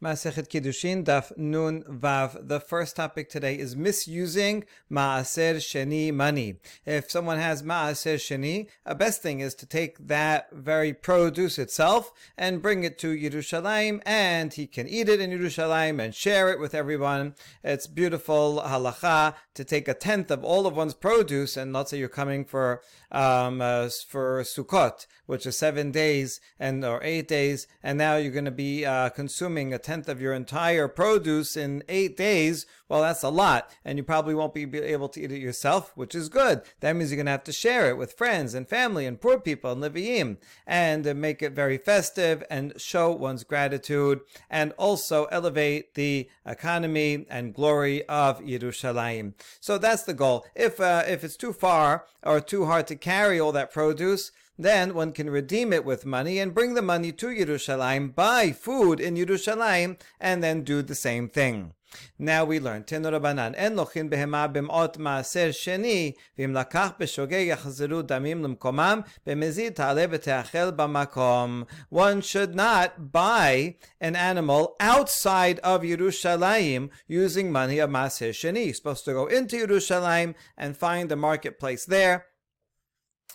Masechet Kiddushin, Daf Nun Vav. The first topic today is misusing Maaser Sheni money. If someone has Maaser Sheni, a best thing is to take that very produce itself and bring it to Yerushalayim, and he can eat it in Yerushalayim and share it with everyone. It's beautiful halacha to take a tenth of all of one's produce, and let's say you're coming for um, uh, for Sukkot, which is seven days and or eight days, and now you're going to be uh, consuming a tenth of your entire produce in eight days, well, that's a lot. And you probably won't be able to eat it yourself, which is good. That means you're going to have to share it with friends and family and poor people and Leviim and make it very festive and show one's gratitude and also elevate the economy and glory of Yerushalayim. So that's the goal. If, uh, if it's too far or too hard to carry all that produce, then one can redeem it with money and bring the money to Yerushalayim, buy food in Yerushalayim, and then do the same thing. Now we learn, Tenu Rabbanan, En lochin behema b'mot maaser sheni, v'im lakach b'shogeg yachzeru damim l'mkomam, b'mezid ta'ale v'te'achel b'makom. One should not buy an animal outside of Yerushalayim using money of maaser sheni. You're supposed to go into Yerushalayim and find the marketplace there,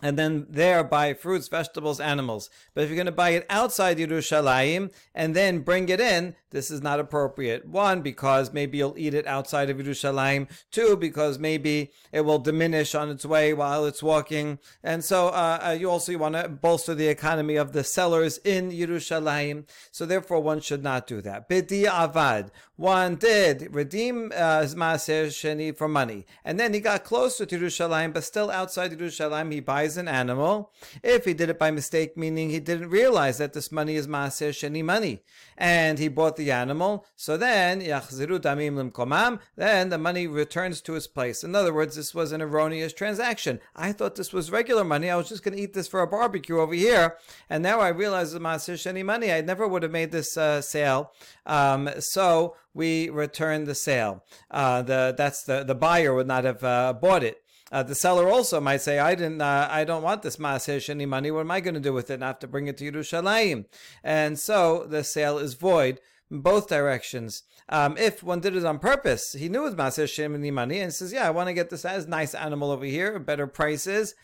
and then there buy fruits, vegetables, animals. But if you're going to buy it outside Yerushalayim and then bring it in, this is not appropriate. One, because maybe you'll eat it outside of Yerushalayim. Two, because maybe it will diminish on its way while it's walking. And so uh, uh you also want to bolster the economy of the sellers in Yerushalayim. So therefore, one should not do that. Bidi avad. One did redeem uh, his maaser sheni for money, and then he got closer to Yerushalayim, but still outside Yerushalayim, he buys an animal. If he did it by mistake, meaning he didn't realize that this money is maaser sheni money, and he bought the animal, so then then the money returns to its place. In other words, this was an erroneous transaction. I thought this was regular money. I was just going to eat this for a barbecue over here, and now I realize it's maaser sheni money. I never would have made this uh, sale. Um, so we return the sale. Uh, the that's the the buyer would not have uh, bought it. Uh, the seller also might say, "I didn't, uh, I don't want this maaser sheni money. What am I going to do with it? I have to bring it to Yerushalayim." And so the sale is void both directions. Um, if one did it on purpose, he knew it was maaser sheni money, and says, "Yeah, I want to get this as nice animal over here, better prices."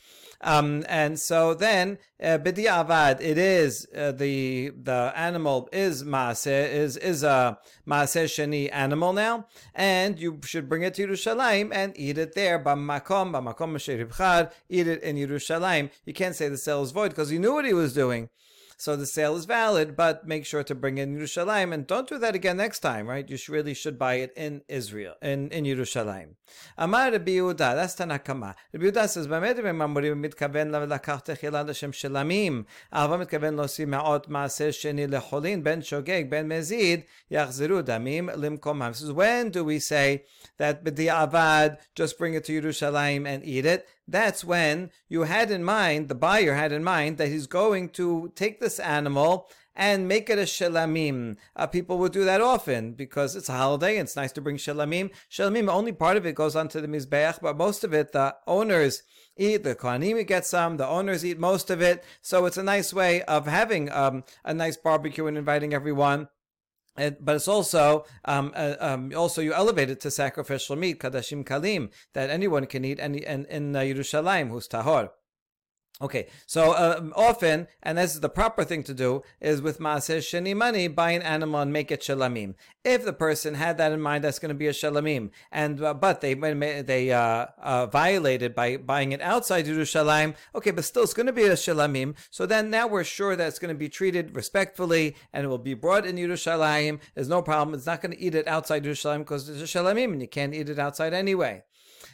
Um, and so then, uh, avad, it is uh, the the animal is maaseh is is a maaseh sheni animal now, and you should bring it to Yerushalayim and eat it there. B'makom b'makom eat it in Yerushalayim. You can't say the sale is void because you knew what he was doing. So the sale is valid, but make sure to bring in Yerushalayim and don't do that again next time, right? You really should buy it in Israel, in, in Yerushalayim. Amar Rabbi Yehuda, that's Tanakama. Rabbi Yehuda says, באמת הם אמורים מתכוון לקחת תחילה לשם שלמים, אבל מתכוון להוסיף מעות מעשר שני לחולין, בין שוגג, בין מזיד, יחזרו דמים למקומם. This is when do we say that b'di'avad, just bring it to Yerushalayim and eat it? That's when you had in mind, the buyer had in mind that he's going to take this animal and make it a shelamim. Uh, people would do that often because it's a holiday and it's nice to bring shelamim. Shelamim, only part of it goes onto the mizbeach, but most of it, the owners eat, the kohanim get some, the owners eat most of it. So it's a nice way of having um, a nice barbecue and inviting everyone but it's also um, uh, um, also you elevate it to sacrificial meat, kadashim kalim, that anyone can eat any in, in uh, Yerushalayim who's tahor. Okay, so uh, often, and this is the proper thing to do, is with maaser sheni money, buy an animal and make it shalamim. If the person had that in mind, that's going to be a shalamim, and uh, but they they uh, uh, violated by buying it outside Yerushalayim. Okay, but still, it's going to be a shalamim. So then, now we're sure that it's going to be treated respectfully, and it will be brought in Yerushalayim. There's no problem. It's not going to eat it outside Yerushalayim because it's a shalamim, and you can't eat it outside anyway.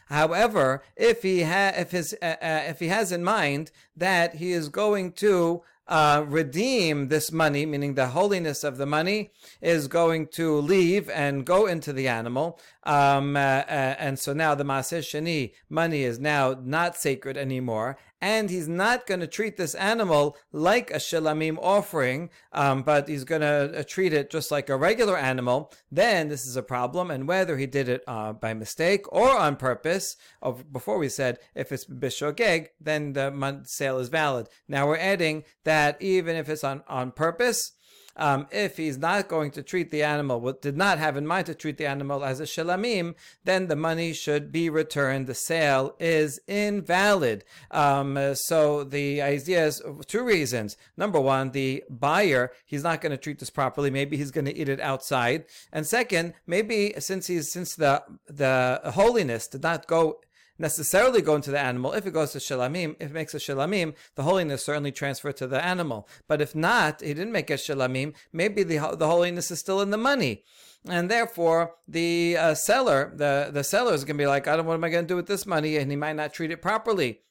However, if he ha- if his uh, uh, if he has in mind that he is going to uh, redeem this money, meaning the holiness of the money, is going to leave and go into the animal. Um, uh, uh, and so now the Maaser Sheni money is now not sacred anymore. And he's not going to treat this animal like a Shilamim offering, um, but he's going to uh, treat it just like a regular animal. Then this is a problem. And whether he did it uh, by mistake or on purpose, of, before we said if it's Bishogeg, then the sale is valid. Now we're adding that even if it's on, on purpose, um, if he's not going to treat the animal, did not have in mind to treat the animal as a shalamim, then the money should be returned. The sale is invalid. Um, so the idea is two reasons. Number one, the buyer, he's not going to treat this properly. Maybe he's going to eat it outside. And second, maybe since he's since the the holiness did not go necessarily go into the animal. If it goes to shalamim, if it makes a shalamim, the holiness certainly transferred to the animal. But if not, he didn't make a shalamim, maybe the, the holiness is still in the money. And therefore, the uh, seller, the, the seller is going to be like, I don't, what am I going to do with this money? And he might not treat it properly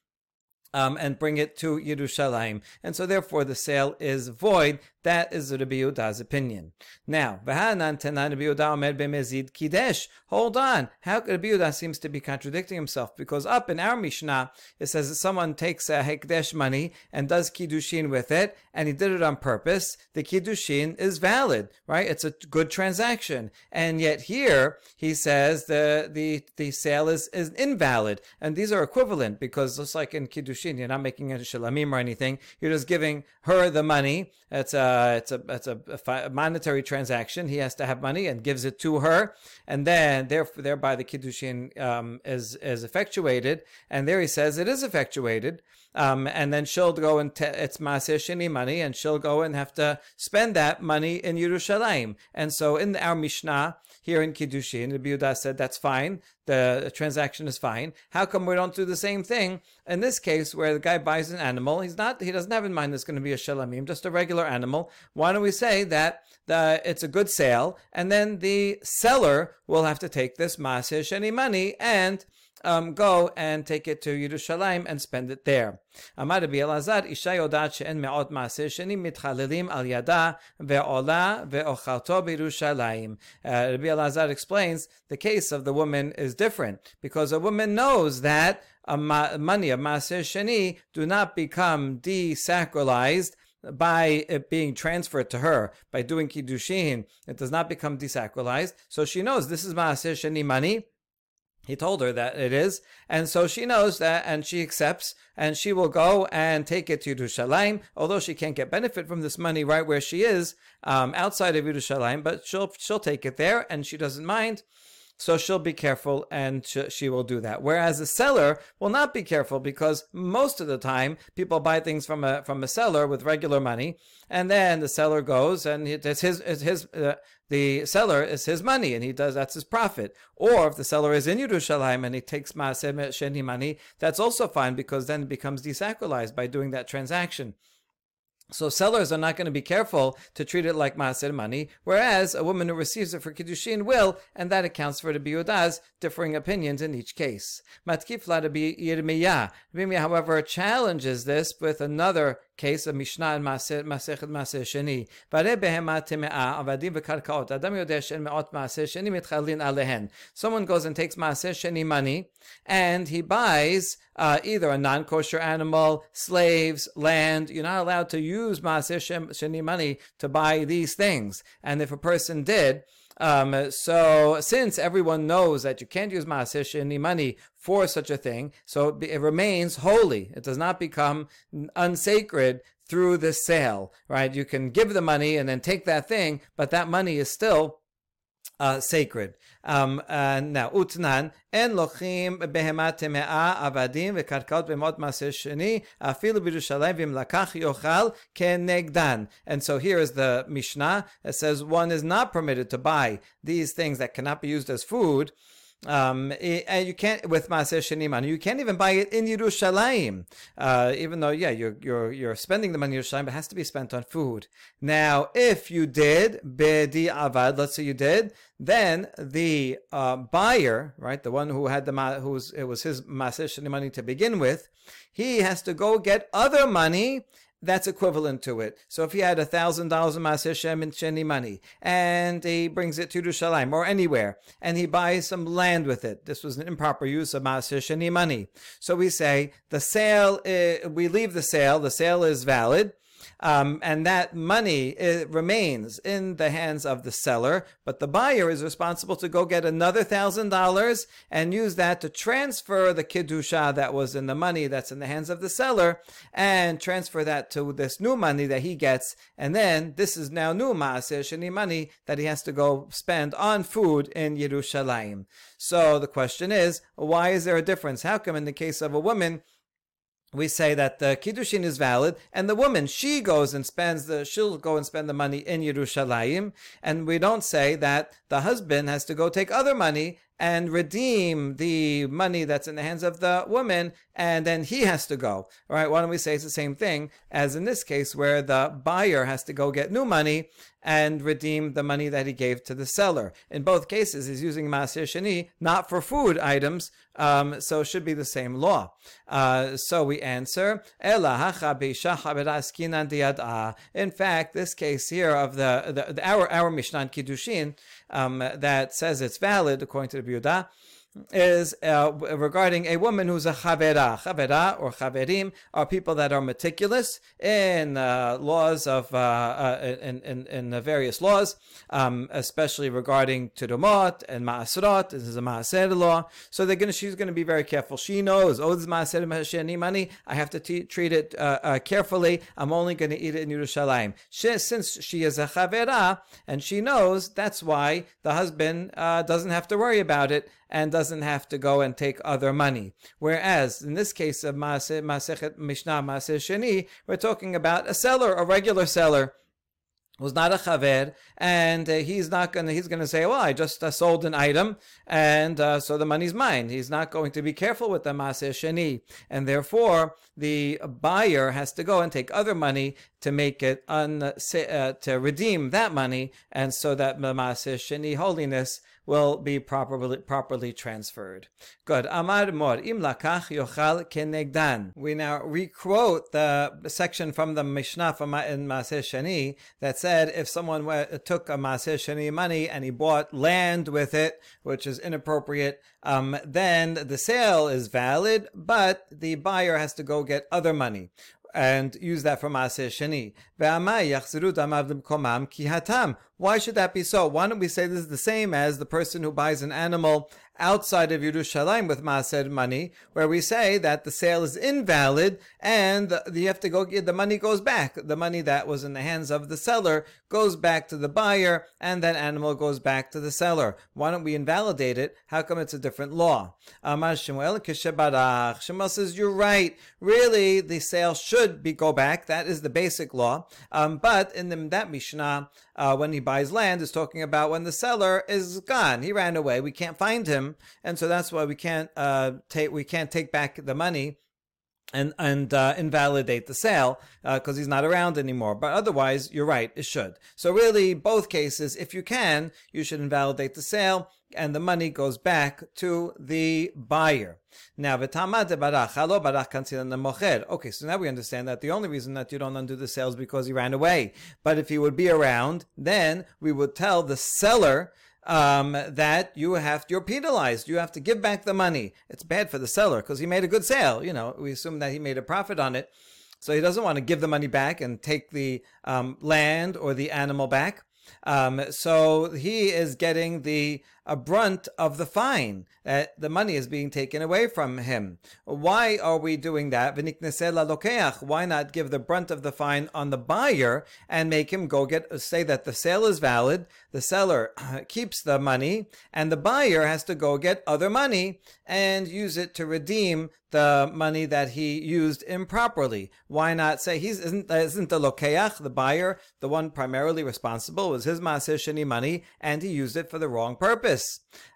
um, and bring it to Yerushalayim. And so therefore the sale is void. That is Rabbi Yehuda's opinion. Now, Vahanan Tena Riyuda medbi mezid kidesh. Hold on. How could Rabbi Yehuda seems to be contradicting himself? Because up in our Mishnah, it says that someone takes a Hekdesh money and does Kiddushin with it, and he did it on purpose. The Kiddushin is valid, right? It's a good transaction. And yet here, he says the, the, the sale is, is invalid. And these are equivalent because just like in Kiddushin, kiddushin. You're not making a shalamim or anything. You're just giving her the money. It's a it's a it's a, a monetary transaction. He has to have money and gives it to her, and then therefore thereby the kiddushin um, is is effectuated. And there he says it is effectuated. Um, and then she'll go and te- it's maaseh money, and she'll go and have to spend that money in Yerushalayim. And so in our Mishnah here in Kiddushin, the Yehuda said that's fine, the transaction is fine. How come we don't do the same thing in this case where the guy buys an animal? He's not, he doesn't have in mind it's going to be a shalamim, just a regular animal. Why don't we say that the, it's a good sale, and then the seller will have to take this maaseh sheni money and um, go and take it to Yerushalayim and spend it there. אמר רבי אלעזר, אישה יודעת שאין מאות מעשה שני מתחללים על ידה ועולה ואוכלתו בירושלים. Rabbi Elazar explains the case of the woman is different because a woman knows that a money of Maaser Sheni do not become desacralized by it being transferred to her by doing kiddushin. It does not become desacralized. So she knows this is Maaser Sheni money he told her that it is, and so she knows that, and she accepts, and she will go and take it to Yerushalayim, although she can't get benefit from this money right where she is, um, outside of Yerushalayim, but she'll she'll take it there, and she doesn't mind. So she'll be careful and sh- she will do that. Whereas a seller will not be careful because most of the time people buy things from a from a seller with regular money, and then the seller goes and it's his it's his uh, the seller is his money and he does that's his profit. Or if the seller is in Yerushalayim and he takes Maaseh Sheni money, that's also fine because then it becomes desacralized by doing that transaction. So sellers are not going to be careful to treat it like maaser money, whereas a woman who receives it for kiddushin will, and that accounts for the biudas differing opinions in each case. Matkifla Rabbi Yirmiyah. Rabbi however, challenges this with another case of Mishnah and Masechet Maseh Sheni. Vare behema teme'a avadim v'karkaot. Adam yodeh shen me'ot Maseh Sheni mitchalin alehen. Someone goes and takes Maseh Sheni money, and he buys uh, either a non-kosher animal, slaves, land. You're not allowed to use Maseh Sheni money to buy these things. And if a person did, um, so since everyone knows that you can't use Maaser Sheni money for such a thing, so it, it remains holy. It does not become unsacred through the sale, right? You can give the money and then take that thing, but that money is still uh, sacred. Um, uh, now, utnan, en lochim behemat temea avadim vekarkaot bemot maser sheni afilu b'Yerushalayim v'im lakach yochal kenegdan. And so here is the Mishnah. It says one is not permitted to buy these things that cannot be used as food um, and you can't with Maaser Sheniman. You can't even buy it in Yerushalayim, uh, even though yeah, you're you're you're spending the money in Yerushalayim, but it has to be spent on food. Now, if you did bedi avad, let's say you did, then the uh, buyer, right, the one who had the who's it was his Maaser Sheni money to begin with, he has to go get other money that's equivalent to it. So if he had a thousand dollars of Maaser Shem and Sheni money, and he brings it to Yerushalayim or anywhere, and he buys some land with it, this was an improper use of Maaser Sheni money. So we say the sale, uh, we leave the sale, the sale is valid, um, and that money remains in the hands of the seller, but the buyer is responsible to go get another thousand dollars and use that to transfer the kiddusha that was in the money that's in the hands of the seller and transfer that to this new money that he gets, and then this is now new maaser sheni money that he has to go spend on food in Yerushalayim. So the question is, why is there a difference? How come in the case of a woman we say that the kiddushin is valid, and the woman she goes and spends the she'll go and spend the money in Yerushalayim, and we don't say that the husband has to go take other money and redeem the money that's in the hands of the woman, and then he has to go. All right, why don't we say it's the same thing as in this case where the buyer has to go get new money and redeem the money that he gave to the seller. In both cases, he's using Maaser Sheni not for food items, um, so it should be the same law. Uh, so we answer, In fact, this case here of the, the, the our, our Mishnah Kiddushin um, that says it's valid according to the Yehuda, is uh, regarding a woman who's a chavera. Chavera or chaverim are people that are meticulous in uh, laws of uh, uh in, in, in various laws, um, especially regarding terumot and maasrot. This is a maaser law, so they're gonna she's gonna be very careful. She knows oh this is maaser money. I have to t- treat it uh, uh, carefully. I'm only gonna eat it in Yerushalayim. She, since she is a chavera and she knows, that's why the husband doesn't have to worry about it and doesn't have to go and take other money. Whereas in this case of Masechet Mishnah Maseh Sheni, we're talking about a seller, a regular seller was not a chaver, and uh, he's not going to, he's going to say, well, I just uh, sold an item, and uh, so the money's mine. He's not going to be careful with the maseh sheni, and therefore the buyer has to go and take other money to make it, un, uh, to redeem that money, and so that the maseh sheni holiness will be properly properly transferred. Good. Amar mor im lakach yochal kenegdan. We now requote the section from the Mishnah from in Maaseh Sheni that said if someone took a Maaseh Sheni money and he bought land with it, which is inappropriate, um, then the sale is valid, but the buyer has to go get other money and use that for Maaseh Sheni. Why should that be so? Why don't we say this is the same as the person who buys an animal outside of Yerushalayim with Maaser money, where we say that the sale is invalid and you have to go, the money goes back. The money that was in the hands of the seller goes back to the buyer and that animal goes back to the seller. Why don't we invalidate it? How come it's a different law? Amar Shemuel. Shemuel says, you're right. Really, the sale should be go back. That is the basic law. Um, but in the, that Mishnah, uh, when he buys land, is talking about when the seller is gone. He ran away. We can't find him and so that's why we can't uh, take we can't take back the money and and uh, invalidate the sale because uh, he's not around anymore. But otherwise, you're right, it should. So really, both cases, if you can, you should invalidate the sale, and the money goes back to the buyer. Now, Okay, so now we understand that the only reason that you don't undo the sale is because he ran away. But if he would be around, then we would tell the seller um, that you have you're penalized. You have to give back the money. It's bad for the seller because he made a good sale. You know, we assume that he made a profit on it, so he doesn't want to give the money back and take the um, land or the animal back. Um, so he is getting the a brunt of the fine. That the money is being taken away from him. Why are we doing that? Why not give the brunt of the fine on the buyer and make him go get say that the sale is valid, the seller keeps the money, and the buyer has to go get other money and use it to redeem the money that he used improperly. Why not say he's isn't isn't the lokeach, the buyer, the one primarily responsible? Was his maaseh money, and he used it for the wrong purpose.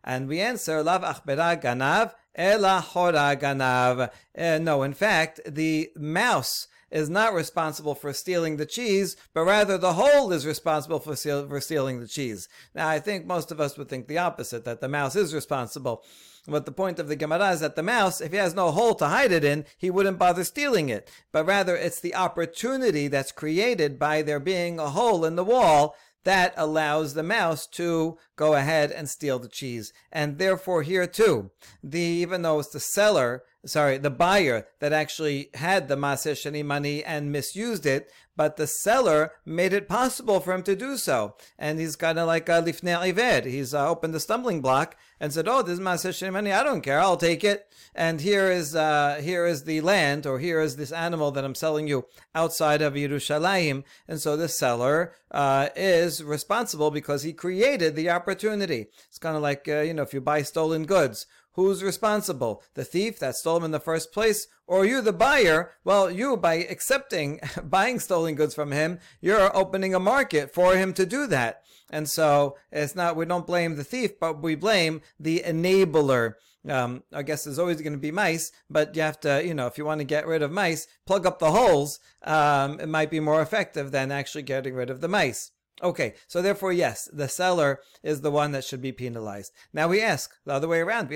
And we answer, Lav achbera ganav, ela hora ganav. Uh, no, in fact, the mouse is not responsible for stealing the cheese, but rather the hole is responsible for, steal, for stealing the cheese. Now, I think most of us would think the opposite, that the mouse is responsible. But the point of the Gemara is that the mouse, if he has no hole to hide it in, he wouldn't bother stealing it. But rather, it's the opportunity that's created by there being a hole in the wall that allows the mouse to go ahead and steal the cheese. And therefore, here too, the even though it's the seller sorry, the buyer that actually had the Maaser Sheni money and misused it, but the seller made it possible for him to do so. And he's kind of like a lifnei iver. He's uh, opened the stumbling block and said, "Oh, this is Maaser Sheni money. I don't care. I'll take it." And here is uh, here is the land, or here is this animal that I'm selling you outside of Yerushalayim. And so the seller uh, is responsible because he created the opportunity. It's kind of like uh, you know if you buy stolen goods Who's responsible? The thief that stole them in the first place? Or you, the buyer? Well, you, by accepting buying stolen goods from him, you're opening a market for him to do that. And so it's not, we don't blame the thief, but we blame the enabler. Um, I guess there's always going to be mice, but you have to, you know, if you want to get rid of mice, plug up the holes. Um, it might be more effective than actually getting rid of the mice. Okay, so therefore, yes, the seller is the one that should be penalized. Now we ask the other way around. But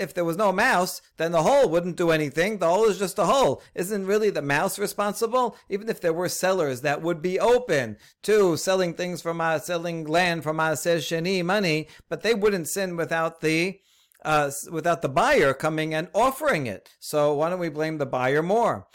if there was no mouse, then the hole wouldn't do anything. The hole is just a hole. Isn't really the mouse responsible? Even if there were sellers that would be open to selling things from uh, selling land from Maaser Sheni money, but they wouldn't sin without the uh, without the buyer coming and offering it. So why don't we blame the buyer more?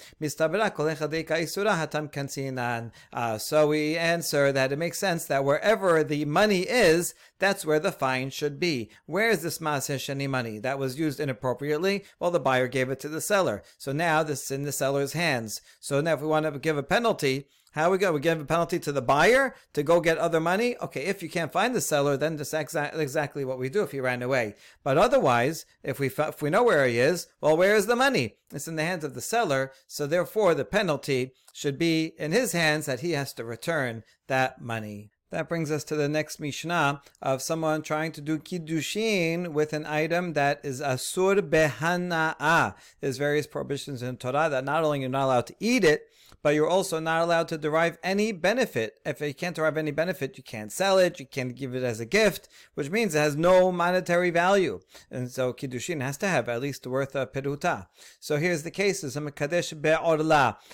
Uh, so we answer that it makes sense that wherever the money is, that's where the fine should be. Where is this Maaser Sheni money that was used inappropriately? Well, the buyer gave it to the seller. So now this is in the seller's hands. So now if we want to give a penalty, how we go? We give a penalty to the buyer to go get other money. Okay, if you can't find the seller, then that's exa- exactly what we do if he ran away. But otherwise, if we if we know where he is, well, where is the money? It's in the hands of the seller. So therefore, the penalty should be in his hands that he has to return that money. That brings us to the next Mishnah of someone trying to do Kiddushin with an item that is Asur Behana'a. There's various prohibitions in Torah that not only you're not allowed to eat it, but you're also not allowed to derive any benefit. If you can't derive any benefit, you can't sell it, you can't give it as a gift, which means it has no monetary value. And so Kiddushin has to have at least worth a peruta. So here's the case: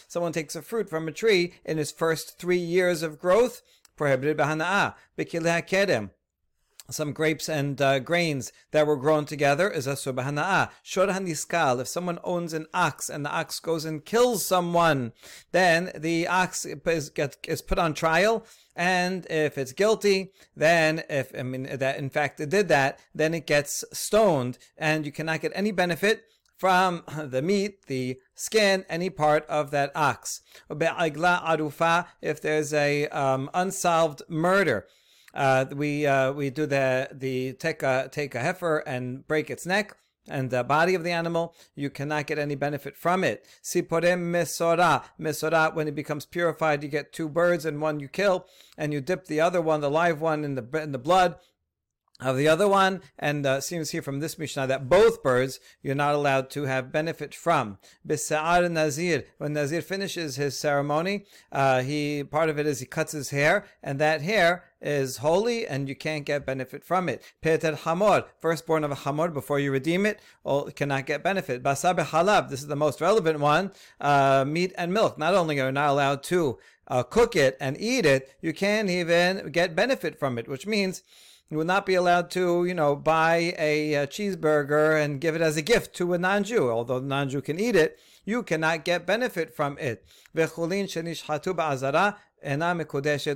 Someone takes a fruit from a tree in its first three years of growth, prohibited b'hana'ah, b'kileh kedem some grapes and uh, grains that were grown together is a subhana'ah. Shor if someone owns an ox and the ox goes and kills someone, then the ox is, is put on trial. And if it's guilty, then if, I mean, that in fact it did that, then it gets stoned and you cannot get any benefit from the meat, the skin, any part of that ox. If there's a um, unsolved murder, uh, we uh, we do the the take a take a heifer and break its neck and the body of the animal, you cannot get any benefit from it. Siporem mesora. Mesora, when it becomes purified, you get two birds and one you kill, and you dip the other one, the live one, in the, in the blood, of the other one, and uh, seems here from this Mishnah that both birds you're not allowed to have benefit from. Bisa'ar Nazir, when Nazir finishes his ceremony, uh, he part of it is he cuts his hair, and that hair is holy and you can't get benefit from it. Peter Hamor, firstborn of a Hamor, before you redeem it, cannot get benefit. Basabe Halab, this is the most relevant one, uh, meat and milk. Not only are you not allowed to uh, cook it and eat it, you can't even get benefit from it, which means you will not be allowed to, you know, buy a, a cheeseburger and give it as a gift to a non-Jew. Although the non-Jew can eat it, you cannot get benefit from it.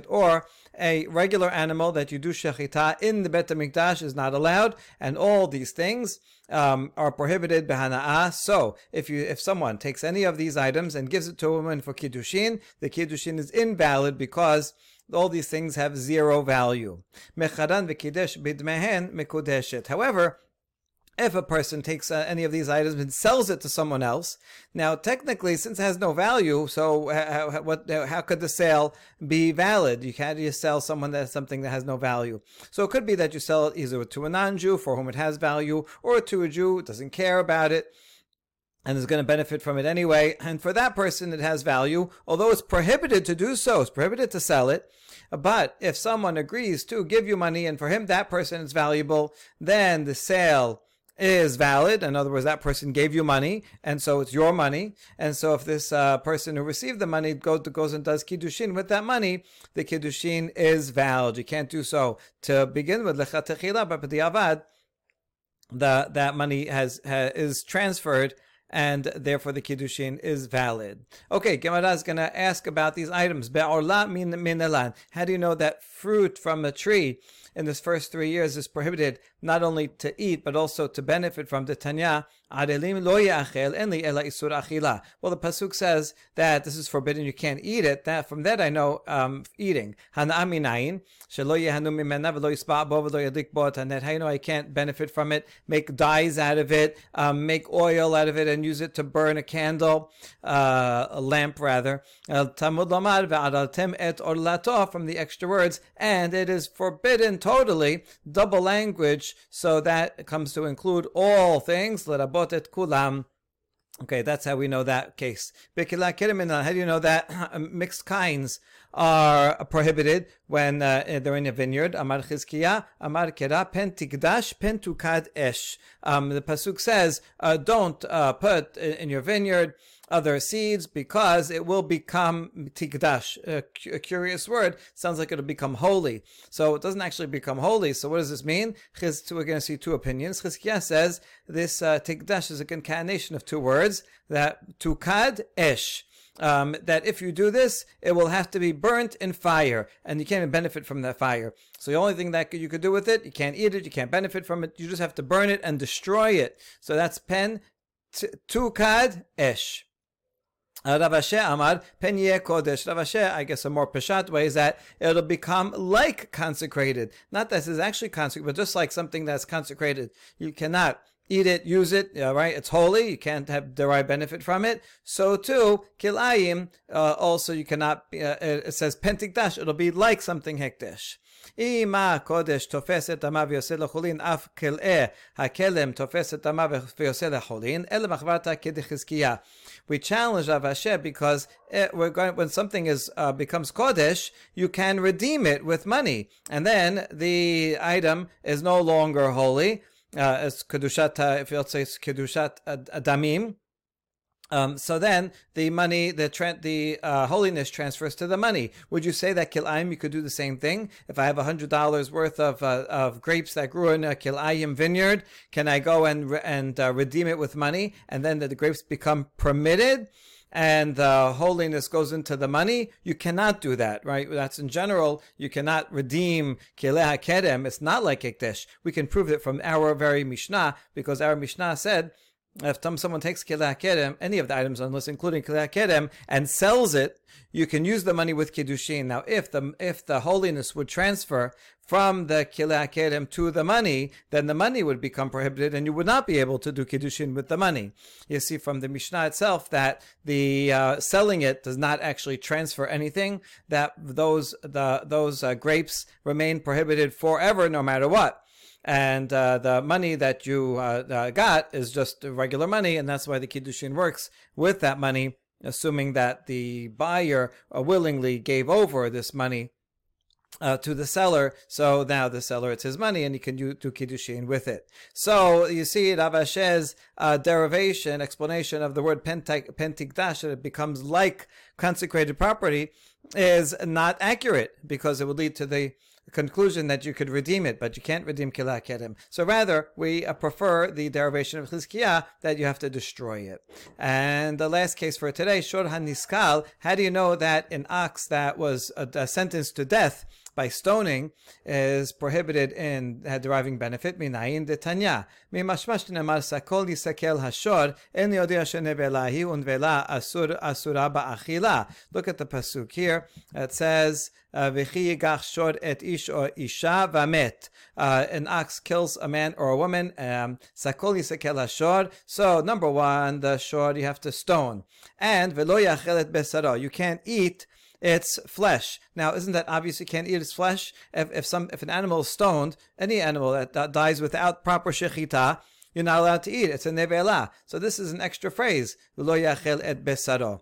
Or a regular animal that you do shechita in the Bet HaMikdash is not allowed, and all these things um, are prohibited behana'ah. So, if you if someone takes any of these items and gives it to a woman for kiddushin, the kiddushin is invalid because all these things have zero value. However, if a person takes uh, any of these items and sells it to someone else, now technically, since it has no value, so how, what, how could the sale be valid? You can't just sell someone that something that has no value. So it could be that you sell it either to a non-Jew for whom it has value, or to a Jew who doesn't care about it and is going to benefit from it anyway. And for that person, it has value, although it's prohibited to do so. It's prohibited to sell it. But if someone agrees to give you money and for him that person is valuable, then the sale is valid. In other words, that person gave you money, and so it's your money. And so, if this uh, person who received the money goes, goes and does kiddushin with that money, the kiddushin is valid. You can't do so to begin with lechatechila, but b'diavad the that money has, has is transferred and therefore the kiddushin is valid. Okay, Gemara is going to ask about these items. Min. How do you know that fruit from a tree in this first three years is prohibited not only to eat but also to benefit from the Tanya? Adelim. Well, the pasuk says that this is forbidden. You can't eat it. That from that I know um, eating. Hana'aminayin shelo yehanu you know I can't benefit from it. Make dyes out of it. Um, make oil out of it and use it to burn a candle, uh, a lamp rather. From the extra words, and it is forbidden totally double language. So that comes to include all things. Let botet kulam. Okay, that's how we know that case. How do you know that mixed kinds are prohibited when uh, they're in a vineyard? Amar Chizkiya, Amar Kera, pen tikdash, pen tukad esh. Um, the pasuk says, uh, don't uh, put in your vineyard other seeds because it will become tikdash. A, curious word. Sounds like it'll become holy. So it doesn't actually become holy. So what does this mean? We're going to see two opinions. Chizkiah says this uh, tikdash is a concatenation of two words. That tukad esh. Um, that if you do this, it will have to be burnt in fire, and you can't even benefit from that fire. So the only thing that you could do with it, you can't eat it, you can't benefit from it, you just have to burn it and destroy it. So that's pen tukad esh. Uh, Rav Ashi Amar Penye Kodesh. Rav Ashi, I guess a more peshat way is that it'll become like consecrated. Not that it's actually consecrated, but just like something that's consecrated. You cannot eat it, use it, uh, right? It's holy. You can't have derive benefit from it. So too, kilayim, uh, also you cannot, uh, it says pentikdash, it'll be like something hekdesh. אם הקודש תופס את דמה ויוצא לחולין, אף כלאי הכלם תופס את דמה ויוצא לחולין, אלא מחברתא כדחזקיה. We challenge Rav Ashi because it, we're going, when something is uh, becomes kodesh, you can redeem it with money, and then the item is no longer holy. Uh, as kedushat, uh, if you'll say kedushat adamim, um, so then the money, the tra- the uh, holiness transfers to the money. Would you say that kilayim you could do the same thing? If I have hundred dollars worth of uh, of grapes that grew in a kilayim vineyard, can I go and re- and uh, redeem it with money, and then the, the grapes become permitted? and the holiness goes into the money, you cannot do that, right? That's in general, you cannot redeem kileh kedem. It's not like Ikdesh. We can prove it from our very Mishnah, because our Mishnah said if someone takes kileh any of the items, unless including kileh and sells it, you can use the money with kiddushin. Now, if the if the holiness would transfer from the kileh to the money, then the money would become prohibited, and you would not be able to do kiddushin with the money. You see from the Mishnah itself that the uh, selling it does not actually transfer anything. That those the those uh, grapes remain prohibited forever, no matter what and uh, the money that you uh, uh, got is just regular money, and that's why the kiddushin works with that money, assuming that the buyer uh, willingly gave over this money uh, to the seller. So now the seller, it's his money, and he can do, kiddushin with it. So you see, Rav Ashi's uh, derivation, explanation of the word pentikdash, that it becomes like consecrated property, is not accurate because it would lead to the conclusion that you could redeem it, but you can't redeem Kilah Kedem. So rather, we uh, prefer the derivation of Chizkiyah that you have to destroy it. And the last case for today, Shor HaNiskal, how do you know that an ox that was uh, sentenced to death by stoning is prohibited in deriving benefit. Minayin de Tanya. Mimashmash nemar sakol yisakel hashor en yodia shenevelahi unvela asur asura ba'achila. Look at the pasuk here. It says, "V'chi yigach shor et ish or isha vamet." Uh, an ox kills a man or a woman. Um, sakol yisakel hashor. So number one, the shor you have to stone, and velo yachelet besaro. You can't eat its flesh. Now, isn't that obvious? You can't eat its flesh. If, if some if an animal is stoned, any animal that, that dies without proper shechita, you're not allowed to eat. It's a nevela. So this is an extra phrase. Lo yachel et besaro.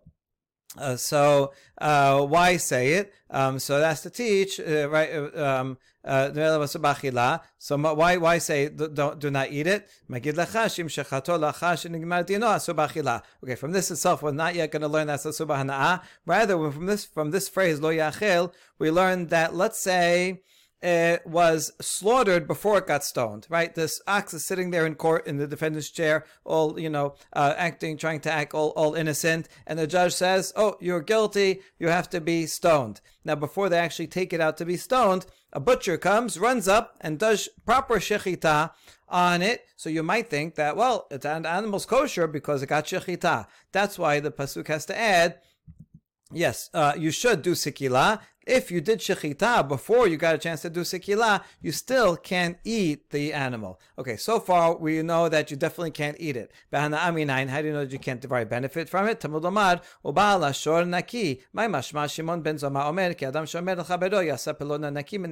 Uh, so uh, why say it? Um, so that's to teach, uh, right? Uh, um, uh, so why why say don't do not eat it? Okay, from this itself, we're not yet going to learn that's a subah Rather, from this from this phrase lo we learn that let's say it was slaughtered before it got stoned, right? This ox is sitting there in court in the defendant's chair, all, you know, uh, acting, trying to act all, all innocent. And the judge says, Oh, you're guilty. You have to be stoned. Now, before they actually take it out to be stoned, a butcher comes, runs up, and does proper shechita on it. So you might think that, well, it's an animal's kosher because it got shechita. That's why the pasuk has to add Yes, uh, you should do sikila. If you did shechita before you got a chance to do sikila, you still can't eat the animal. Okay, so far we know that you definitely can't eat it. Bahana aminayin, how do you know that you can't derive benefit from it? Tamud omar, ubala shor naki, my mashma Shimon ben zoma omer, ki adam shomer chabero yasa pelona naki lo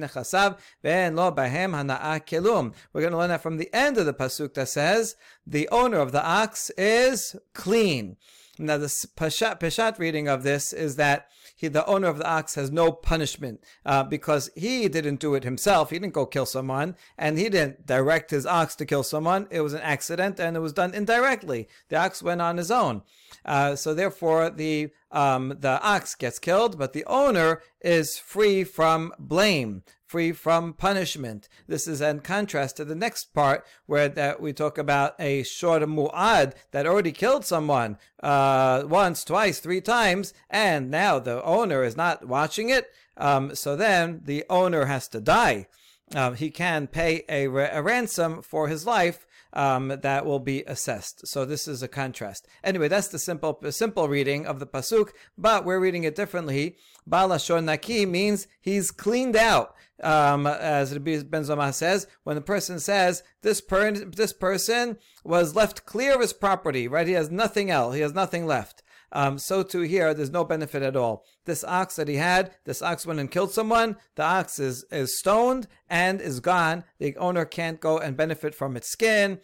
hana'a kelum. We're going to learn that from the end of the pasuk that says, the owner of the ox is clean. Now, the Peshat, Peshat reading of this is that he, the owner of the ox has no punishment uh, because he didn't do it himself. He didn't go kill someone, and he didn't direct his ox to kill someone. It was an accident, and it was done indirectly. The ox went on his own. Uh, so therefore, the um, the ox gets killed, but the owner is free from blame, free from punishment. This is in contrast to the next part where that we talk about a shor mu'ad that already killed someone uh, once, twice, three times, and now the owner is not watching it. Um, so then the owner has to die. Um, he can pay a, a ransom for his life um, that will be assessed. So this is a contrast. Anyway, that's the simple simple reading of the pasuk, but we're reading it differently. Balashon naki means he's cleaned out. Um, as Rabbi Ben Zoma says, when the person says this per- this person was left clear of his property, right? He has nothing else. He has nothing left. Um, so too here, there's no benefit at all. This ox that he had, this ox went and killed someone. The ox is, is stoned and is gone. The owner can't go and benefit from its skin,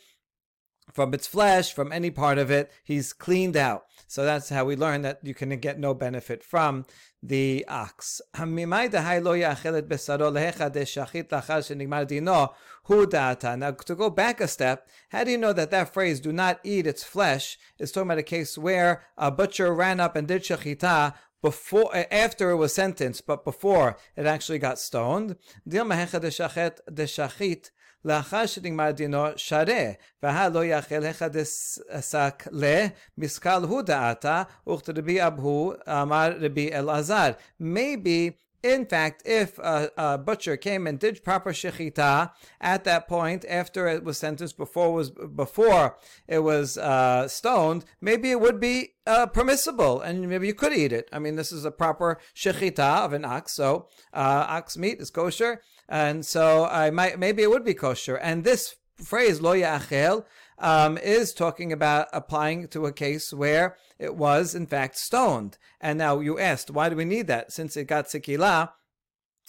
from its flesh, from any part of it. He's cleaned out. So that's how we learn that you can get no benefit from the ox. Now, to go back a step, how do you know that that phrase, do not eat its flesh, is talking about a case where a butcher ran up and did shechita before after it was sentenced, but before it actually got stoned. לאחר שנגמר דינו שרה, והא לא יאכל החדסק לה, משכל הוא דעתה, וכתרבי אבהו אמר רבי אלעזר. Maybe in fact, if a, a, butcher came and did proper shechita at that point, after it was sentenced, before was before it was uh, stoned, maybe it would be uh, permissible, and maybe you could eat it. I mean, this is a proper shechita of an ox, so uh, ox meat is kosher, and so I might maybe it would be kosher. And this phrase lo yachel um, is talking about applying to a case where it was in fact stoned. And now you asked, why do we need that? Since it got sikila,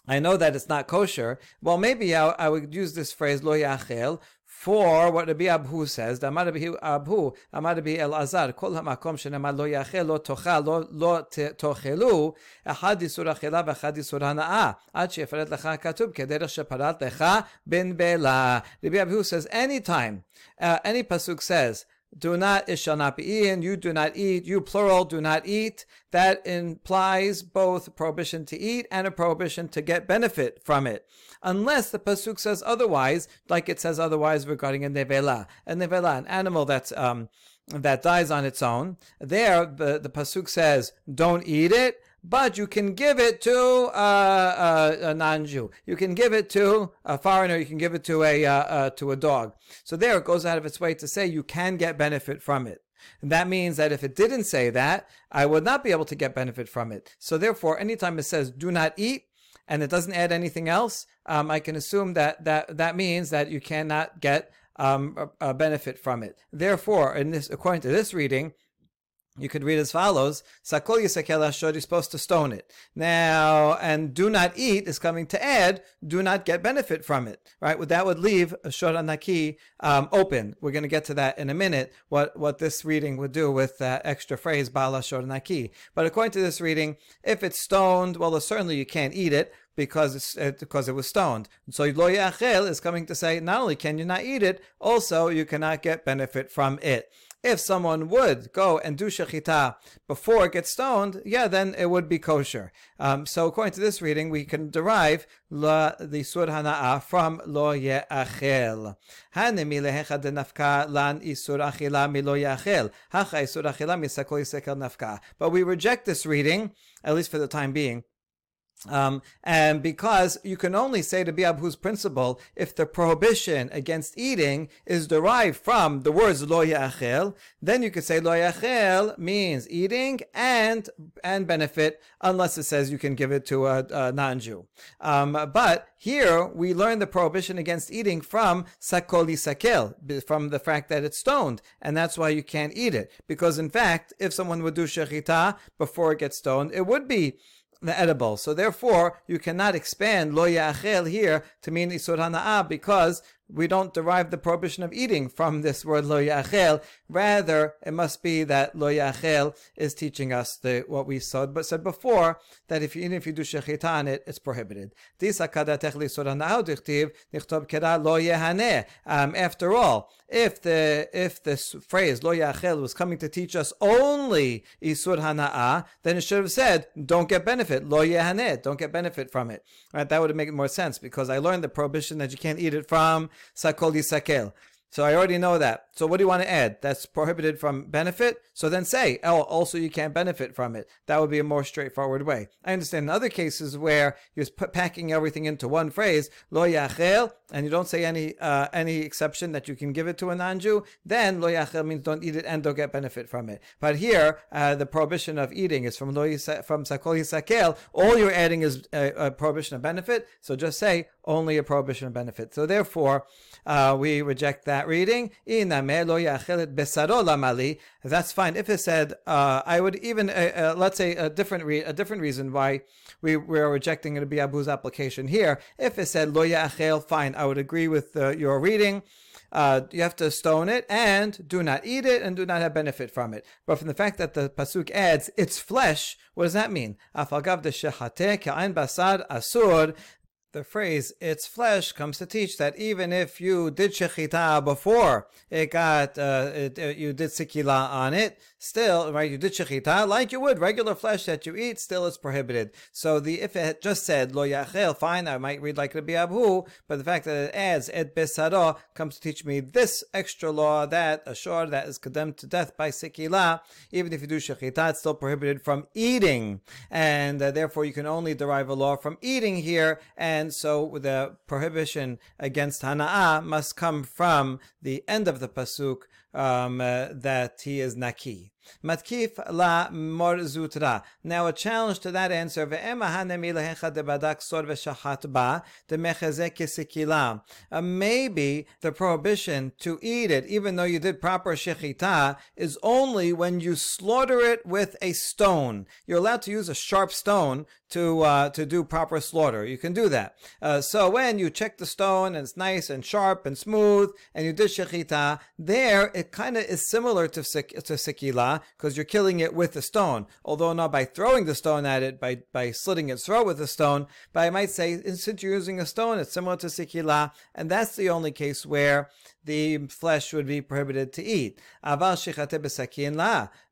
I know that it's not kosher. Well, maybe I, I would use this phrase lo yachel for what Rabbi Abhu says, Amar Rabbi Abhu, Amar Rabbi Elazar, Kol hamakom shenamar lo yachel lo tochal lo lo tochelu, אחד איסור אכילה ואחד איסור הנאה, עד שיפרט לך הכתוב כדרך שפרט לך בן בלה. Rabbi Abhu says, anytime, uh, any pasuk says, do not, it shall not be eaten, you do not eat, you plural do not eat. That implies both prohibition to eat and a prohibition to get benefit from it. Unless the Pasuk says otherwise, like it says otherwise regarding a nevela. A nevela, an animal that's, um, that dies on its own. There, the, the Pasuk says, don't eat it but you can give it to uh, a, a non-Jew. You can give it to a foreigner. You can give it to a uh, uh, to a dog. So there, it goes out of its way to say you can get benefit from it. And that means that if it didn't say that, I would not be able to get benefit from it. So therefore, anytime it says "do not eat," and it doesn't add anything else, um, I can assume that that that means that you cannot get um, a, a benefit from it. Therefore, in this, according to this reading, you could read as follows: Sakol yisakel ashod is supposed to stone it. Now, and do not eat is coming to add, do not get benefit from it. Right? Well, that would leave shor naki um, open. We're going to get to that in a minute. What what this reading would do with that extra phrase bala shor naki. But according to this reading, if it's stoned, well, certainly you can't eat it. because it's, it, because it was stoned. So lo yachel is coming to say not only can you not eat it, also you cannot get benefit from it if someone would go and do shechita before it gets stoned, yeah, then it would be kosher. Um, so according to this reading, we can derive la, the sur hana'a from lo ye'achel. Hanemi lehecha de nafka lan isur achila mi lo ye'achel. Hacha isur achila mi sakol nafka. But we reject this reading, at least for the time being, um, and because you can only say to Biabhu's principle if the prohibition against eating is derived from the words lo yachel, then you could say lo yachel means eating and and benefit, unless it says you can give it to a, a non-Jew. Um, but here we learn the prohibition against eating from sakoli sakel, from the fact that it's stoned, and that's why you can't eat it. Because in fact, if someone would do shechita before it gets stoned, it would be edible. So therefore, you cannot expand lo ya'achel here to mean isur hana'ah because we don't derive the prohibition of eating from this word lo yachel. Rather, it must be that lo yachel is teaching us the what we said, but said before that if you even if you do shechita on it, it's prohibited. Um, after all, if the if this phrase lo yachel was coming to teach us only isur hana'ah, then it should have said don't get benefit lo yehaneh, don't get benefit from it. Right? That would make more sense because I learned the prohibition that you can't eat it from sakol yisakel. So I already know that. So what do you want to add? That's prohibited from benefit. So then say, oh, also you can't benefit from it. That would be a more straightforward way. I understand in other cases where you're packing everything into one phrase, lo yachel, and you don't say any uh, any exception that you can give it to a non-Jew. Then lo yachel means don't eat it and don't get benefit from it. But here, uh, the prohibition of eating is from lo yisa, from sakol yisakel. All you're adding is a, a, prohibition of benefit. So just say only a prohibition of benefit. So therefore, uh, we reject that reading. That's fine. If it said, uh, I would even, uh, uh, let's say a different re- a different reason why we, we are rejecting be Abu's application here. If it said lo fine, I would agree with uh, your reading. Uh, you have to stone it and do not eat it and do not have benefit from it. But from the fact that the pasuk adds its flesh, what does that mean? The phrase "its flesh" comes to teach that even if you did shechita before it got uh, it, uh, you did sikila on it, still right you did shechita like you would regular flesh that you eat, still it's prohibited. So the if it just said lo yachel, fine, I might read like Rabbi Abbahu, but the fact that it adds et besaro comes to teach me this extra law that a shor that is condemned to death by sikila, even if you do shechita, it's still prohibited from eating, and uh, therefore you can only derive a law from eating here and and so the prohibition against hana'ah must come from the end of the pasuk um, uh, that he is naki. Matkif la Mar Zutra. Now a challenge to that answer. Uh, maybe the prohibition to eat it, even though you did proper shechita, is only when you slaughter it with a stone. You're allowed to use a sharp stone to uh, to do proper slaughter. You can do that. Uh, so when you check the stone and it's nice and sharp and smooth, and you did shechita, there it kind of is similar to to because you're killing it with a stone. Although not by throwing the stone at it, by, by slitting its throat with a stone. But I might say, since you're using a stone, it's similar to sikila, and that's the only case where the flesh would be prohibited to eat. Aval.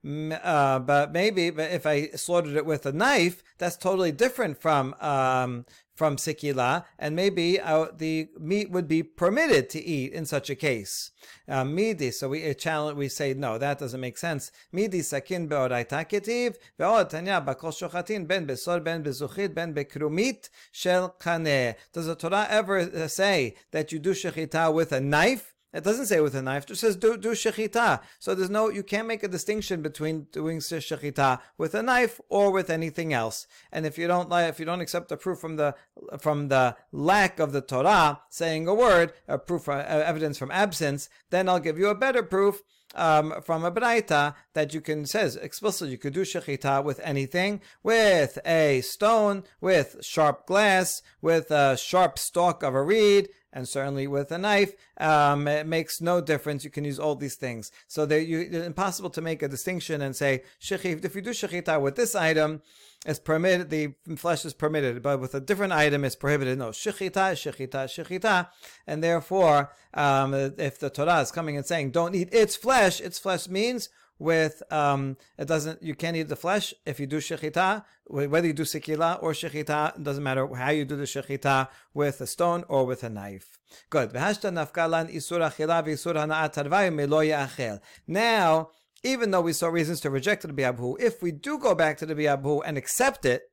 Uh, but maybe but if I slaughtered it with a knife, that's totally different from um, from sikila, and maybe uh, the meat would be permitted to eat in such a case. Uh, midi, so we challenge, we say no, that doesn't make sense. Midi sakin beoraita ketiv ve'od tanya bakol shochatin ben besor ben bezuchit ben bekrumit shel kaneh. Does the Torah ever uh, say that you do shechita with a knife? It doesn't say with a knife. It just says do do shechita. So there's no you can't make a distinction between doing shechita with a knife or with anything else. And if you don't if you don't accept the proof from the from the lack of the Torah saying a word, a proof uh, evidence from absence, then I'll give you a better proof. Um, from a braita that you can says explicitly you could do shechita with anything, with a stone, with sharp glass, with a sharp stalk of a reed, and certainly with a knife, um, it makes no difference. You can use all these things. So you, it's impossible to make a distinction and say, if you do shechita with this item, it's permitted, the flesh is permitted, but with a different item it's prohibited. No, shechita, shechita, shechita. And therefore, um, if the Torah is coming and saying, don't eat its flesh, its flesh means with um, it doesn't you can't eat the flesh if you do shechita whether you do sekila or shechita it doesn't matter how you do the shechita with a stone or with a knife. Good. Now even though we saw reasons to reject the biabhu if we do go back to the biabhu and accept it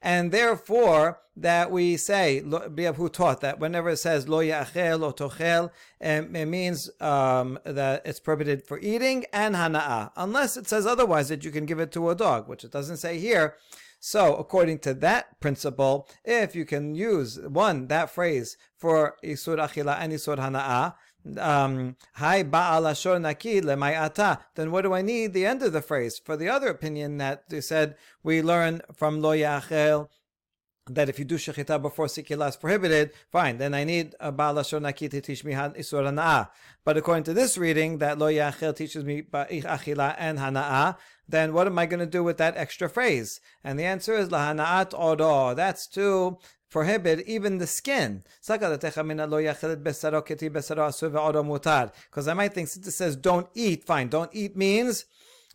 and therefore, that we say, who taught that whenever it says lo ya'achel or tochel, um, it means um, that it's prohibited for eating and hana'ah, unless it says otherwise that you can give it to a dog, which it doesn't say here. So, according to that principle, if you can use one, that phrase for isur achila and isur hana'ah, um, Hi. Then what do I need the end of the phrase? For the other opinion that they said we learn from lo yachel that if you do shechita before sikila is prohibited, fine. Then I need a baal ashor naki to teach me isur hana'ah. But according to this reading, that lo yachel teaches me achila and hana'ah, then what am I going to do with that extra phrase? And the answer is lahanaat odo. That's to prohibit even the skin. Because I might think since it says don't eat, fine, don't eat means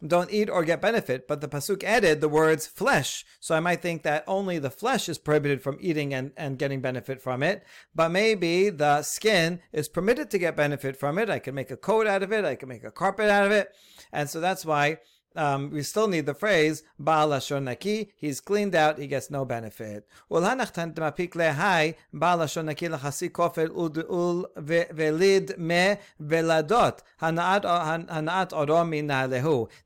don't eat or get benefit, but the pasuk added the words flesh. So I might think that only the flesh is prohibited from eating and, and getting benefit from it, but maybe the skin is permitted to get benefit from it. I can make a coat out of it, I can make a carpet out of it. And so that's why um, we still need the phrase Baal Naki. He's cleaned out. He gets no benefit. Demapik kofer me veladot.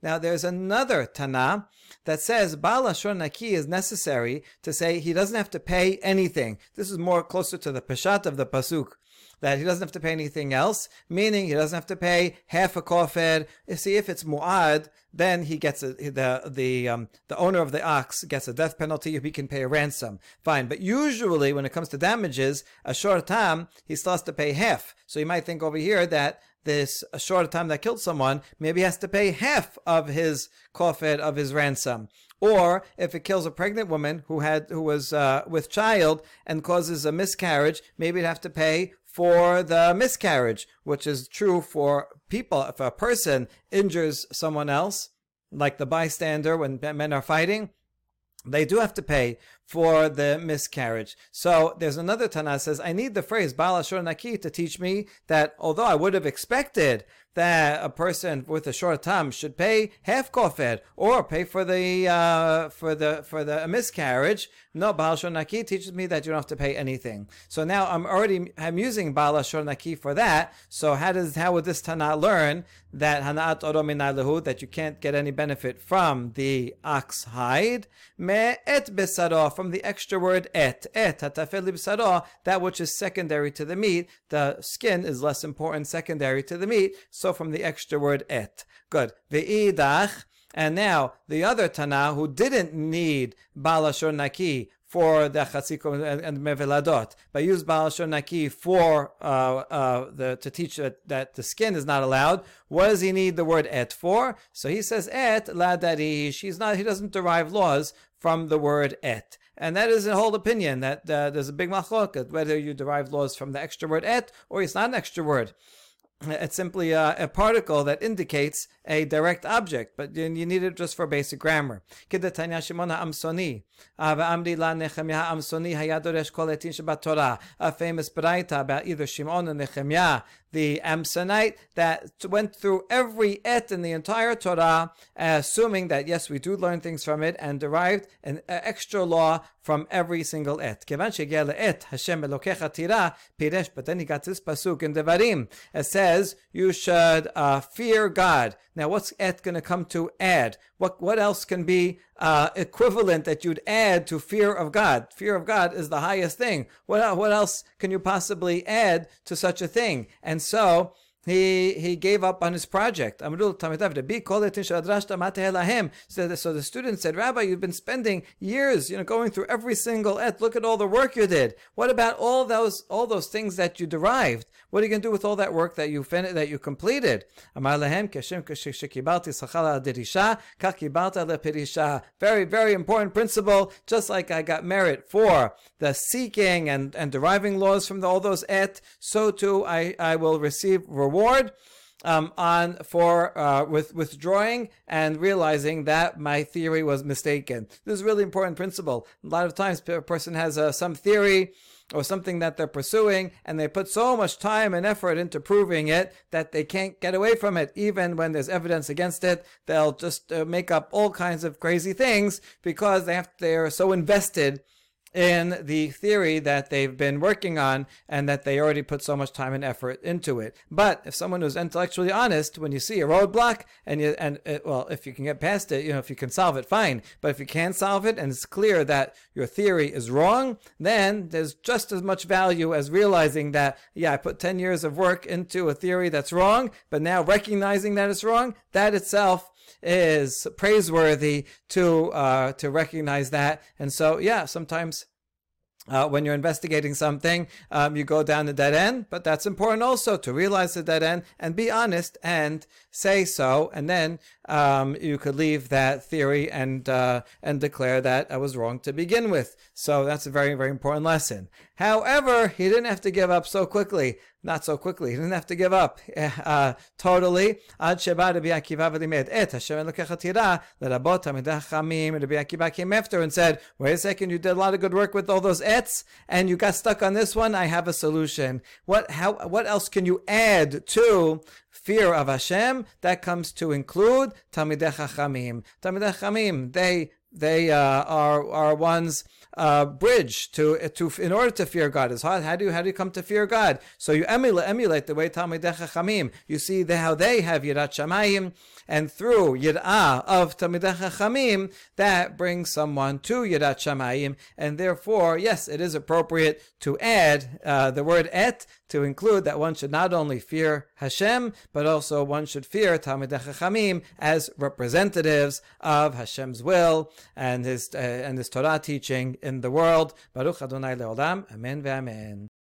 Now there's another Tana that says Baal Naki is necessary to say he doesn't have to pay anything. This is more closer to the peshat of the pasuk that he doesn't have to pay anything else, meaning he doesn't have to pay half a kofer. You see, if it's mu'ad, then he gets a, the the um, the owner of the ox gets a death penalty. If he can pay a ransom. Fine, but usually when it comes to damages, a shor tam he still has to pay half. So you might think over here that this shor tam that killed someone, maybe has to pay half of his kofer of his ransom. Or if it kills a pregnant woman who had who was uh, with child and causes a miscarriage, maybe it'd have to pay for the miscarriage, which is true for people. If a person injures someone else, like the bystander when men are fighting, they do have to pay for the miscarriage. So there's another Tana says, I need the phrase Baal Ashur Naki to teach me that although I would have expected that a person with a shor tam should pay half kofer or pay for the uh, for the for the miscarriage. No, Baal Naki teaches me that you don't have to pay anything. So now I'm already I'm using Baal Naki for that. So how does how would this Tana learn that Hanaat Orominalahu that you can't get any benefit from the ox hide? Me et besaro from the extra word et et hatafel bisaro that which is secondary to the meat. The skin is less important secondary to the meat. So also from the extra word et. Good. Ve'idach. And now the other Tana who didn't need Balashor Naki for the chatziko and meveladot, but used Balashor Naki for uh, uh, the to teach that, that the skin is not allowed. What does he need the word et for? So he says et ladari. He's not. He doesn't derive laws from the word et. And that is a whole opinion that uh, there's a big machloket whether you derive laws from the extra word et or it's not an extra word it's simply a, a, particle that indicates a direct object, but you, you need it just for basic grammar. A famous baraita about either Shimon or Nehemiah, the Amsonite, that went through every et in the entire Torah, assuming that yes, we do learn things from it, and derived an extra law from every single et. et, Hashem but then he got this pasuk in Devarim. It says, you should uh, fear God. Now, what's et going to come to add? What what else can be uh, equivalent that you'd add to fear of God? Fear of God is the highest thing. What what else can you possibly add to such a thing? And so he he gave up on his project. So the, so the student said, Rabbi, you've been spending years, you know, going through every single et. Look at all the work you did. What about all those all those things that you derived? What are you going to do with all that work that you fin- that you completed? Very, very important principle. Just like I got merit for the seeking and, and deriving laws from the, all those et, so too I, I will receive reward um, on for uh, with withdrawing and realizing that my theory was mistaken. This is a really important principle. A lot of times, a person has uh, some theory or something that they're pursuing and they put so much time and effort into proving it that they can't get away from it even when there's evidence against it they'll just uh, make up all kinds of crazy things because they have they're so invested in the theory that they've been working on and that they already put so much time and effort into it. But if someone who's intellectually honest, when you see a roadblock and you and uh, well, if you can get past it, you know, if you can solve it, fine. But if you can't solve it and it's clear that your theory is wrong, then there's just as much value as realizing that yeah, I put 10 years of work into a theory that's wrong, but now recognizing that it's wrong, that itself is praiseworthy to uh, to recognize that. And so, yeah, sometimes uh, when you're investigating something, um, you go down the dead end, but that's important also to realize the dead end and be honest and say so, and then um, you could leave that theory and uh, and declare that I was wrong to begin with. So that's a very very important lesson. However, he didn't have to give up so quickly. Not so quickly. He didn't have to give up eh, uh, totally. Ad sheba Rabbi Akiva v'limed et Hashem elokech tira lerabot chamim. Rabbi Akiva came after and said, "Wait a second, you did a lot of good work with all those ets, and you got stuck on this one. I have a solution. What how what else can you add to fear of Hashem, that comes to include Talmidei Chachamim. Talmidei Chachamim, they they uh, are are one's uh, bridge to to in order to fear God. Is how, how do you how do you come to fear God? So you emulate emulate the way Talmidei Chachamim. You see the, how they have Yirat Shamayim, and through Yirah of Talmidei Chachamim, that brings someone to Yirat Shamayim, and therefore, yes, it is appropriate to add uh, the word et to include that one should not only fear Hashem, but also one should fear Talmidei Chachamim as representatives of Hashem's will and his uh, and his Torah teaching in the world. Baruch Adonai Leolam. Amen ve'amen.